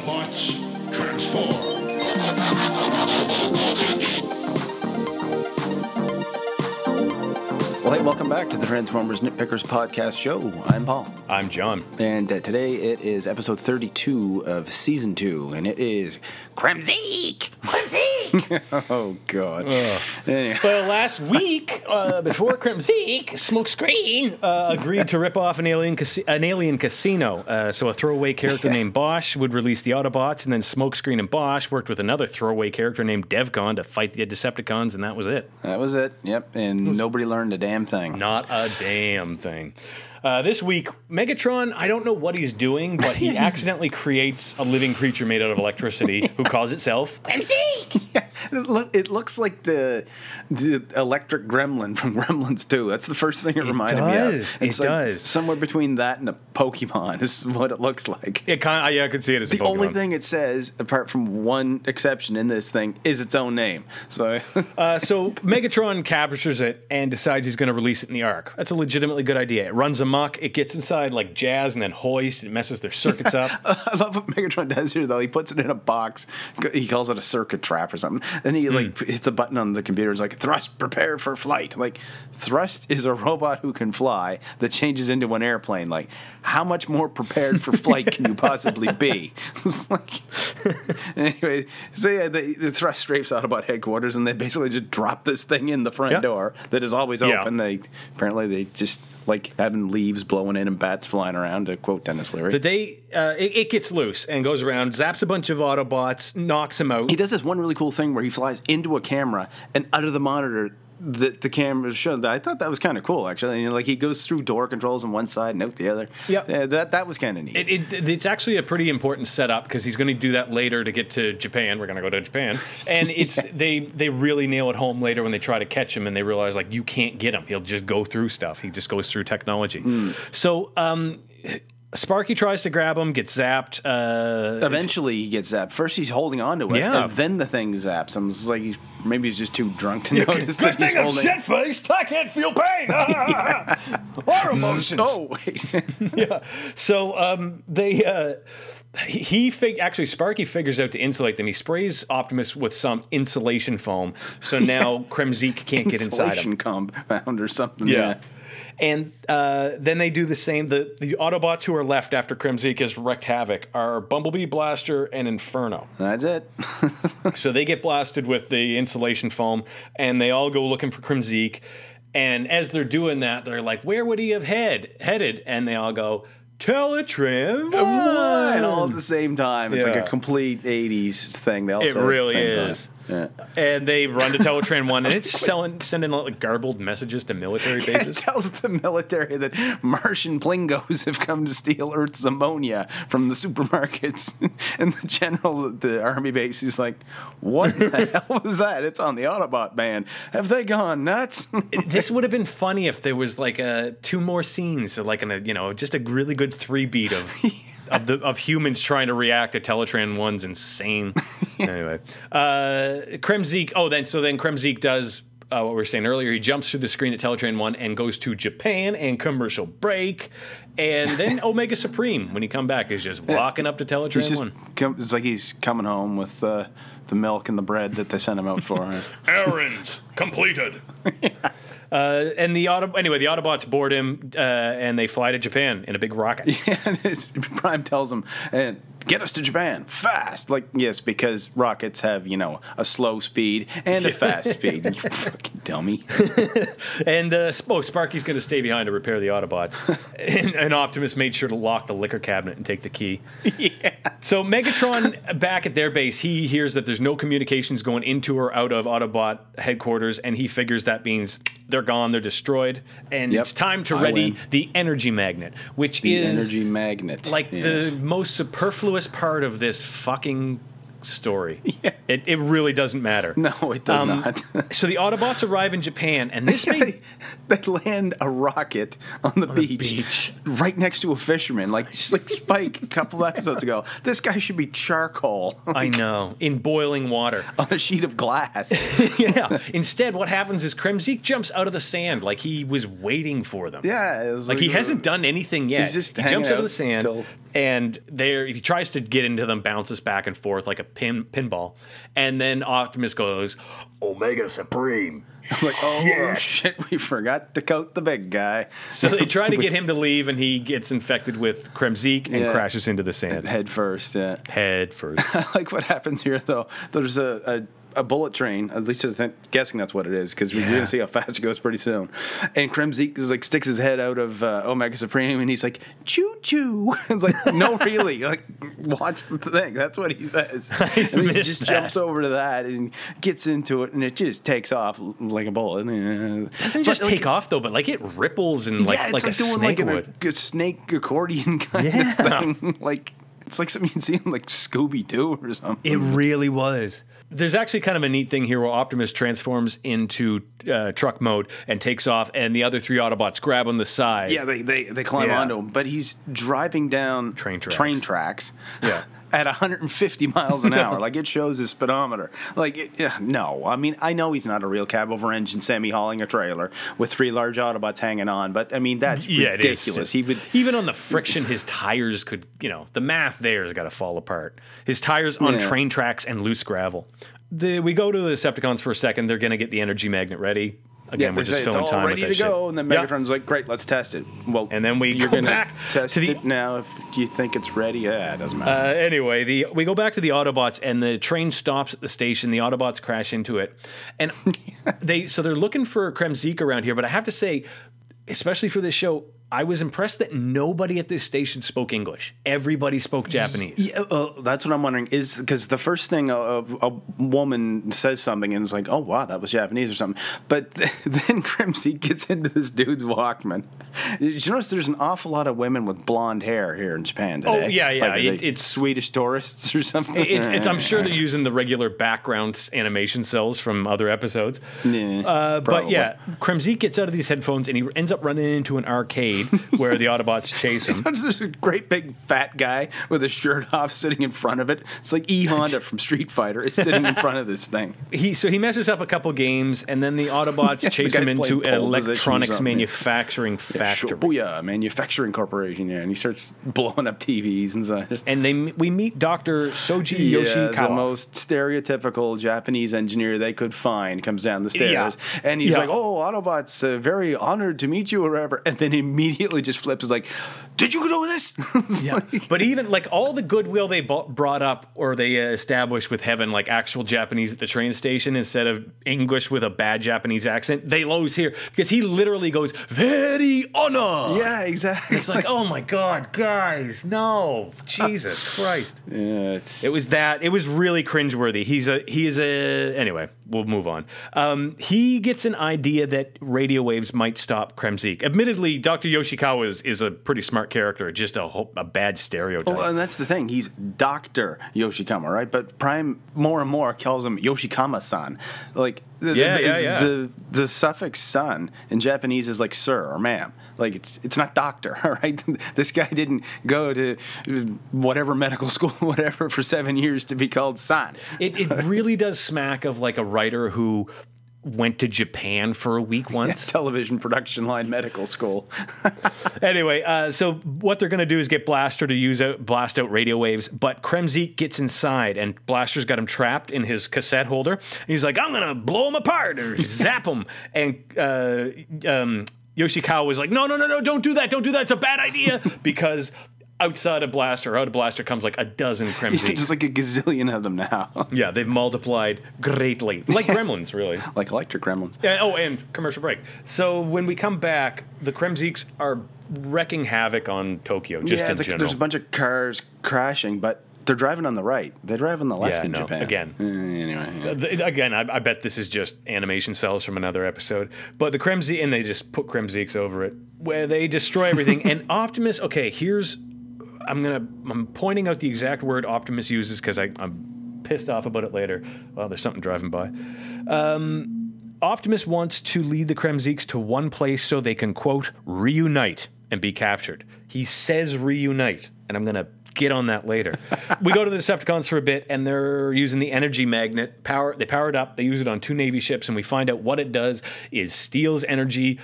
Autobots, transform. Welcome back to the Transformers Nitpickers podcast show. I'm Paul. I'm John. And uh, today it is episode 32 of season 2, and it is Kremzeek! Kremzeek! oh, God. Anyway. Well, last week, uh, before Kremzeek, Smokescreen uh, agreed to rip off an alien, casi- an alien casino. Uh, so a throwaway character named Bosch would release the Autobots, and then Smokescreen and Bosch worked with another throwaway character named Devcon to fight the Decepticons, and that was it. That was it. Yep. And nobody learned a damn thing. Not a damn thing. Uh, this week, Megatron, I don't know what he's doing, but he accidentally creates a living creature made out of electricity who calls itself Kremzeek. It, look, it looks like the the electric gremlin from Gremlins 2. That's the first thing it, reminded me of. does. It It's like does. Somewhere between that and a Pokemon is what it looks like. It kind of, yeah, I could see it as a The only thing it says, apart from one exception in this thing, is its own name. So, Uh, so Megatron captures it and decides he's going to release it in the Ark. That's a legitimately good idea. It runs amok. It gets inside like Jazz and then Hoist. It messes their circuits up. I love what Megatron does here, though. He puts it in a box. He calls it a circuit trap or something. Then he like Hmm. hits a button on the computer. It's like thrust, prepare for flight. Like thrust is a robot who can fly that changes into an airplane. Like how much more prepared for flight can you possibly be? it's like anyway. So yeah, the, the thrust strafes Autobot headquarters, and they basically just drop this thing in the front Yeah. door that is always Yeah. open. They apparently they just like having leaves blowing in and bats flying around. To quote Denis Leary. Did they? Uh, it, it gets loose and goes around, zaps a bunch of Autobots, knocks them out. He does this one really cool thing where he flies into a camera and out of the monitor that the camera showed. I thought that was kind of cool, actually. You know, like he goes through door controls on one side and out the other. Yep. Yeah, that that was kind of neat. It, it, it's actually a pretty important setup because he's going to do that later to get to Japan. We're going to go to Japan, and it's they they really nail it home later when they try to catch him and they realize like you can't get him. He'll just go through stuff. He just goes through technology. Hmm. So um, Sparky tries to grab him, gets zapped. Uh, Eventually, he gets zapped. First, he's holding on to it, Yeah. and then the thing zaps him. It's like he's maybe he's just too drunk to notice that he's holding. faced. I can't feel pain. Our emotions. Oh wait! yeah. So um, they. Uh, he fig- actually Sparky figures out to insulate them. He sprays Optimus with some insulation foam, so now Kremzeek can't get inside Insulation him. compound or something. Yeah. And uh, then they do the same. The the Autobots who are left after Kremzeek has wrecked havoc are Bumblebee, Blaster, and Inferno. that's it. So they get blasted with the insulation foam, and they all go looking for Kremzeek. And as they're doing that, they're like, "Where would he have head headed?" And they all go, "Teletraan and all at the same time. It's like a complete '80s thing. They all It say at the really same time. is. Yeah. And they run to Teletraan one, and it's selling, sending like garbled messages to military bases. It tells the military that Martian plingos have come to steal Earth's ammonia from the supermarkets. And the general at the army base is like, What the hell was that? It's on the Autobot band. Have they gone nuts? this would have been funny if there was like a two more scenes, so like in a you know just a really good three beat of of the of humans trying to react to Teletraan one's insane. anyway, uh, Kremzeek. Oh, then so then Kremzeek does. Uh, what we were saying earlier, he jumps through the screen at Teletraan 1 and goes to Japan and commercial break. And then Omega Supreme, when he come back, is just walking up to Teletraan 1. come, it's like he's coming home with uh, the milk and the bread that they sent him out for. Errands completed. Uh, and the Auto anyway, the Autobots board him, uh, and they fly to Japan in a big rocket. and it's- Prime tells him, and get us to Japan fast. Like, yes, because rockets have, you know, a slow speed and a fast speed. You fucking dummy. And uh, oh, Sparky's going to stay behind to repair the Autobots. and, and Optimus made sure to lock the liquor cabinet and take the key. yeah. So Megatron, back at their base, he hears that there's no communications going into or out of Autobot headquarters, and he figures that means they're gone, they're destroyed, and Yep, it's time to I ready win. the energy magnet, which The is energy magnet. like Yes. the most superfluous part of this fucking story. It, it really doesn't matter. No, it does Um, not. So the Autobots arrive in Japan, and this made they, they land a rocket on the beach, beach. right next to a fisherman, like just like Spike a couple episodes ago. This guy should be charcoal I know in boiling water. on a sheet of glass. yeah. Instead, what happens is Kremzeek jumps out of the sand like he was waiting for them. yeah, was Like he hasn't done anything yet. He's just he jumps out of the sand, till- and there he tries to get into them, bounces back and forth like a pin pinball, and then Optimus goes Omega Supreme. I'm like, oh shit, we forgot to coat the big guy. So they try to get him to leave, and he gets infected with Kremzeek and Yeah. crashes into the sand Head first, yeah. head first. I like what happens here though. There's a, a, a bullet train. At least I'm guessing that's what it is because we're Yeah. gonna see how fast it goes pretty soon. And Kremzeek is like sticks his head out of uh, Omega Supreme and he's like choo choo. it's like no, really, like watch the thing. That's what he says. and he just that. jumps over to that and gets into it and it just takes off like a bullet. Doesn't just take off though, but like it ripples and like yeah, like, it's a like, doing snake like an, a, snake accordion kind Yeah. of thing. Like it's like something you'd see in like Scooby Doo or something. It really was. There's actually kind of a neat thing here where Optimus transforms into uh, truck mode and takes off, and the other three Autobots grab on the side. Yeah, they they, they climb Yeah. onto him, but he's driving down Train tracks. train tracks. Yeah. At 150 miles an hour, like it shows his speedometer. Like, it, yeah, no, I mean, I know he's not a real cab over engine semi hauling a trailer with three large Autobots hanging on, but I mean that's Yeah, ridiculous. He would, even on the friction, his tires could, you know, the math there has got to fall apart. His tires on Yeah. train tracks and loose gravel. The, we go to the Decepticons for a second. They're going to get the energy magnet ready. Again, yeah, we're just filling all time ready with to that go, shit. and then Yeah. Megatron's like, "Great, let's test it." Well, And then we you're go gonna back test to the- it now if you think it's ready. Yeah, it doesn't matter. Uh, anyway, the we go back to the Autobots, and the train stops at the station. The Autobots crash into it, and they so they're looking for Kremzeek around here. But I have to say, especially for this show, I was impressed that nobody at this station spoke English. Everybody spoke Japanese. Yeah, uh, that's what I'm wondering. Is because the first thing a, a, woman says something and it's like, oh wow, that was Japanese or something. But th- then Kremzeek gets into this dude's Walkman. Did you notice there's an awful lot of women with blonde hair here in Japan today? Oh, yeah, yeah, Like, it- it's- Swedish tourists or something. It's, it's, I'm sure they're using the regular background animation cells from other episodes. Yeah, Uh, but yeah, Kremzeek gets out of these headphones and he ends up running into an arcade where the Autobots chase him. There's a great big fat guy with a shirt off sitting in front of it. It's like E Honda from Street Fighter is sitting in front of this thing. He so he messes up a couple games, and then the Autobots the chase him into an pole position or electronics manufacturing factory. Shibuya Manufacturing Corporation, yeah, and he starts blowing up TVs and such. And they we meet Doctor Soji Yeah, Yoshikawa. the most stereotypical Japanese engineer they could find comes down the stairs, Yeah. and he's Yeah. like, "Oh, Autobots, uh, very honored to meet you," or whatever, and then immediately just flips, is like, "Did you know this?" Yeah. like- but even like all the goodwill they brought up or they uh, established with Heaven, like actual Japanese at the train station instead of English with a bad Japanese accent, they lose here because he literally goes very honor. yeah, exactly. It's like, oh my god, guys, no, Jesus Christ! yeah, it's It was that. It was really cringeworthy. He's a he is a anyway. We'll move on. Um, he gets an idea that radio waves might stop Kremzeek. Admittedly, Doctor Yoshikawa is, is a pretty smart character. Just a a bad stereotype. Well, and that's the thing. He's Doctor Yoshikama, right? But Prime more and more calls him Yoshikama-san. Like, the, Yeah, the, yeah, yeah. the the suffix "san" in Japanese is like "sir" or "ma'am." Like it's it's not doctor, all right? This guy didn't go to uh, whatever medical school, whatever, for seven years to be called "san." It, it really does smack of like a writer who went to Japan for a week once. Television production line medical school. anyway, uh, so what they're going to do is get Blaster to use out blast out radio waves, but Kremzeek gets inside, and Blaster's got him trapped in his cassette holder. He's like, "I'm going to blow him apart or zap him," and uh, um, Yoshikawa was like, "No, no, no, no! Don't do that! Don't do that! It's a bad idea!" because outside of Blaster, out of Blaster comes like a dozen Kremzeeks. There's like a gazillion of them now, yeah, they've multiplied greatly, like gremlins, really. like electric gremlins. Yeah, oh, and commercial break. So when we come back, the Kremzeeks are wrecking havoc on Tokyo, just yeah, in the- general. there's a bunch of cars crashing, but they're driving on the right. They drive on the left Yeah, in no, Japan. again. Uh, anyway, yeah. Again, I, I bet this is just animation cells from another episode. But the Kremzeek, and they just put Kremzeeks over it, where they destroy everything. and Optimus, okay, here's, I'm gonna, I'm pointing out the exact word Optimus uses because I'm pissed off about it later. Well, there's something driving by. Um, Optimus wants to lead the Kremzeeks to one place so they can quote reunite and be captured. He says reunite, and I'm gonna get on that later. we go to the Decepticons for a bit, and they're using the energy magnet power. They power it up. They use it on two Navy ships, and we find out what it does is steals energy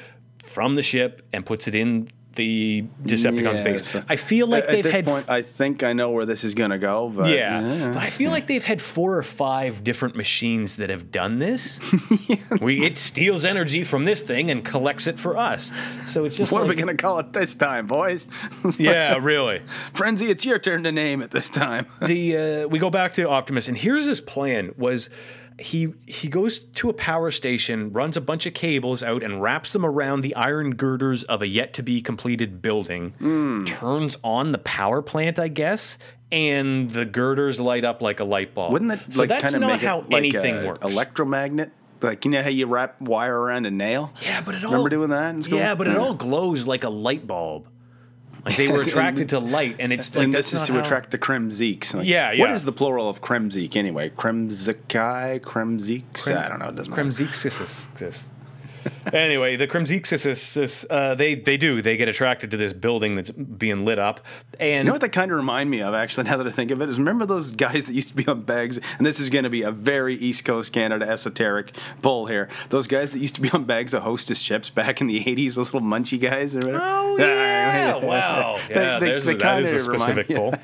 from the ship and puts it in the Decepticons Yeah, base. I feel like At- they've At this had point, I think I know where this is going to go. But yeah, but I feel like they've had four or five different machines that have done this. We it steals energy from this thing and collects it for us. So it's just What are we going to call it this time, boys? Like, yeah, really. Frenzy, it's your turn to name it this time. the uh, we go back to Optimus, and here's his plan: was he he goes to a power station, runs a bunch of cables out, and wraps them around the iron girders of a yet to be completed building. Hmm. Turns on the power plant, I guess, and the girders light up like a light bulb. Wouldn't that so like that's kind of not make how like anything a works. Electromagnet, like you know how you wrap wire around a nail. Yeah, but it all Remember doing that in school? Yeah, but it all glows like a light bulb. Like they were attracted to light, and it's like and this is to how- attract the Kremzeeks. Like, Yeah, What yeah. is the plural of Kremzeek anyway? Kremzekai, Kremzeeks? I don't know. It doesn't matter. Kremzeeksis. Anyway, the Kremzeeksis, uh, they they do they get attracted to this building that's being lit up, and You know what that kind of remind me of, actually, now that I think of it, is remember those guys that used to be on bags, and this is going to be a very East Coast Canada esoteric pull here. Those guys that used to be on bags of hostess chips back in the 80s, those little munchy guys. or whatever. oh yeah, wow, They- yeah, they- there's they a, that is a specific pull.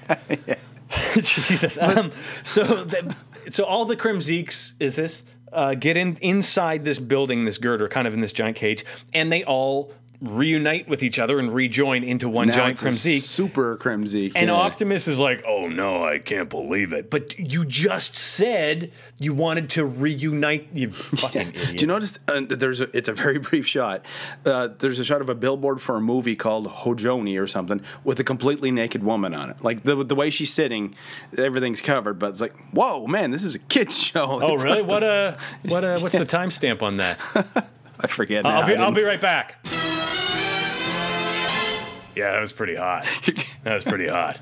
Jesus, um, so the, so all the Kremzeeks is this uh, get in inside this building, this girder, kind of in this giant cage, and they all reunite with each other and rejoin into one Now giant Kremzeek. super Kremzeek. And. Optimus is like, "Oh no, I can't believe it!" But you just said you wanted to reunite. You fucking idiot. Do you notice uh, there's a, it's a very brief shot. Uh, there's a shot of a billboard for a movie called Hojoni or something with a completely naked woman on it. Like the the way she's sitting, everything's covered, but it's like, whoa, man, this is a kids show. Oh really? What a what a what's the timestamp on that? I forget. I'll be I'll be right back. Yeah, that was pretty hot. That was pretty hot.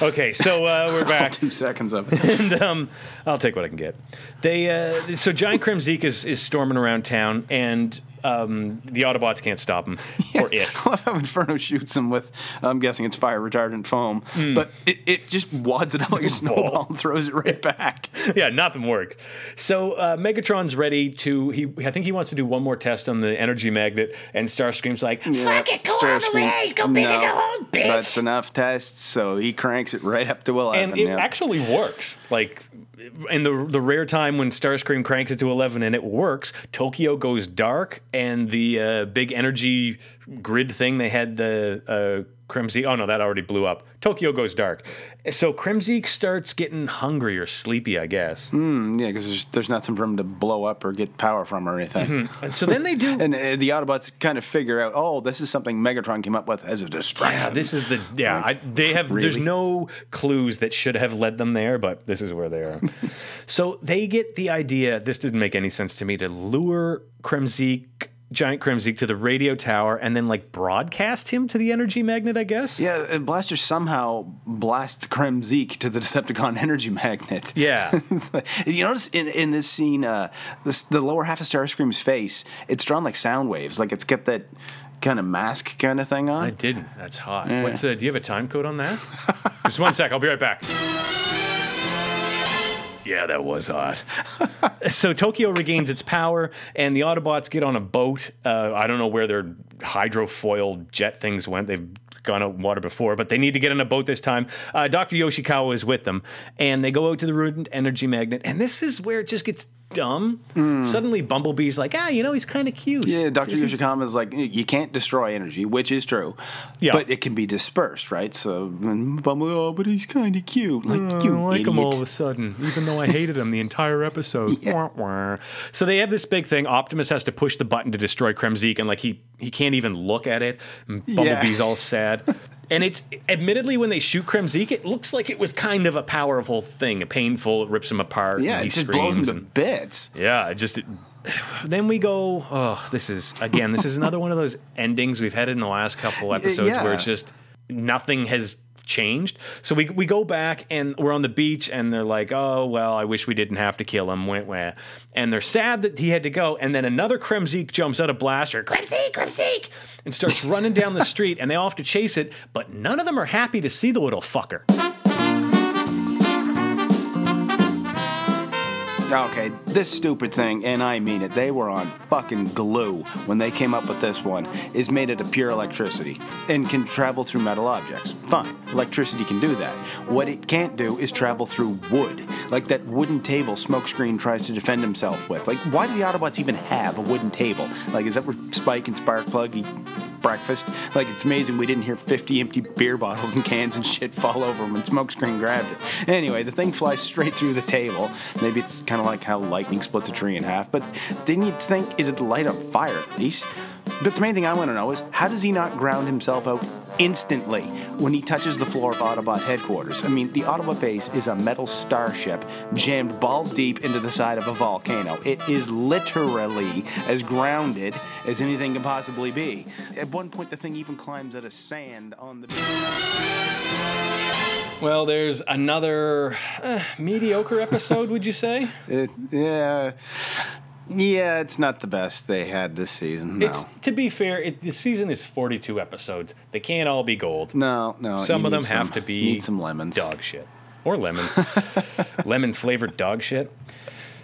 Okay, so uh, we're back. two seconds of it. and um, I'll take what I can get. They uh, so Giant Kremzeek is, is storming around town, and um, the Autobots can't stop him or it. I love how Inferno shoots him with, I'm guessing it's fire retardant foam, Hmm. but it, it just wads it up like a snowball and throws it right back. yeah, nothing works. So uh, Megatron's ready to. He, I think he wants to do one more test on the energy magnet, and Starscream's like, "Fuck it, go all the way, go big and go home, bitch." That's enough tests, so he cranks it right up to 11. and it yeah. actually works. Like in the the rare time when Starscream cranks it to eleven and it works, Tokyo goes dark, and the uh, big energy grid thing they had the uh, Kremzeek. Oh no, that already blew up. Tokyo goes dark, so Kremzeek starts getting hungry or sleepy, I guess. yeah, because there's, there's nothing for him to blow up or get power from or anything. And so then they do. And uh, the Autobots kind of figure out, oh, this is something Megatron came up with as a distraction. Yeah, this is the yeah. I, they have there's no clues that should have led them there, but this is where they are. so they get the idea. This didn't make any sense to me to lure Kremzeek, giant Kremzeek, to the radio tower and then like broadcast him to the energy magnet. I guess. Yeah, uh, Blaster somehow blasts Kremzeek to the Decepticon energy magnet. Yeah. It's like- and you notice in, in this scene, uh, this, the lower half of Starscream's face, it's drawn like sound waves. Like it's got that kind of mask kind of thing on. I didn't. That's hot. What's uh, do you have a time code on that? Just one sec. I'll be right back. Yeah, that was hot. so Tokyo regains its power, and the Autobots get on a boat. Uh, I don't know where their hydrofoil jet things went. They've gone out water before, but they need to get on a boat this time. Uh, Dr. Yoshikawa is with them, and they go out to the ruined energy magnet. And this is where it just gets dumb. Suddenly, Bumblebee's like, ah, you know, he's kind of cute. Yeah, Dr. Yoshikama is like, you can't destroy energy, which is true. Yeah. But it can be dispersed, right? So, and Bumble, oh, but he's kind of cute. Like, you I like idiot. him all of a sudden, even though I hated him the entire episode. Wah, wah. So they have this big thing. Optimus has to push the button to destroy Kremzeek, and like he he can't even look at it. And Bumblebee's all sad. And it's admittedly when they shoot Kremzeek, it looks like it was kind of a powerful thing, a painful. It rips him apart. yeah, it he just blows him to and- bits. yeah, it just. It, then we go. Oh, this is again. This is another one of those endings we've had in the last couple episodes where it's just nothing has changed. So we we go back and we're on the beach and they're like, oh well, I wish we didn't have to kill him. Went where, and they're sad that he had to go. And then another Kremzeek jumps out of blaster, Kremzeek, Kremzeek, and starts running down the street. And they all have to chase it, but none of them are happy to see the little fucker. Okay, this stupid thing, and I mean it, they were on fucking glue when they came up with this one, is made out of pure electricity and can travel through metal objects. Fine, electricity can do that. What it can't do is travel through wood, like that wooden table Smokescreen tries to defend himself with. Like, why do the Autobots even have a wooden table? Like, is that where Spike and Sparkplug breakfast? Like, it's amazing we didn't hear 50 empty beer bottles and cans and shit fall over when Smokescreen grabbed it. Anyway, the thing flies straight through the table. Maybe it's kind of like how lightning splits a tree in half, but didn't you think it'd light on fire at least? But the main thing I want to know is how does he not ground himself out instantly when he touches the floor of Autobot headquarters? I mean, the Autobot base is a metal starship jammed balls deep into the side of a volcano. It is literally as grounded as anything can possibly be. At one point, the thing even climbs out of sand on the. Well, there's another uh, mediocre episode, would you say? It, yeah. Yeah, it's not the best they had this season. No. It's to be fair, it, the season is 42 episodes. They can't all be gold. no, no. Some of them need have to be Need some lemons. dog shit or lemons, lemon flavored dog shit.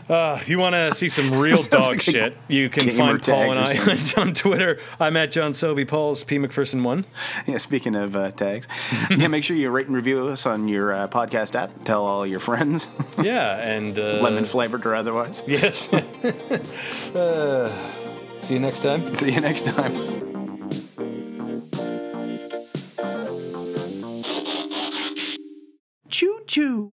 Uh, if you want to see some real dog like shit, you can find Paul and I on Twitter. I'm at John Sobey. Paul's P McPherson one. Yeah, speaking of uh, tags, yeah, make sure you rate and review us on your uh, podcast app. Tell all your friends. yeah, and uh, lemon flavored or otherwise. Yes. Uh, see you next time. See you next time. Choo choo.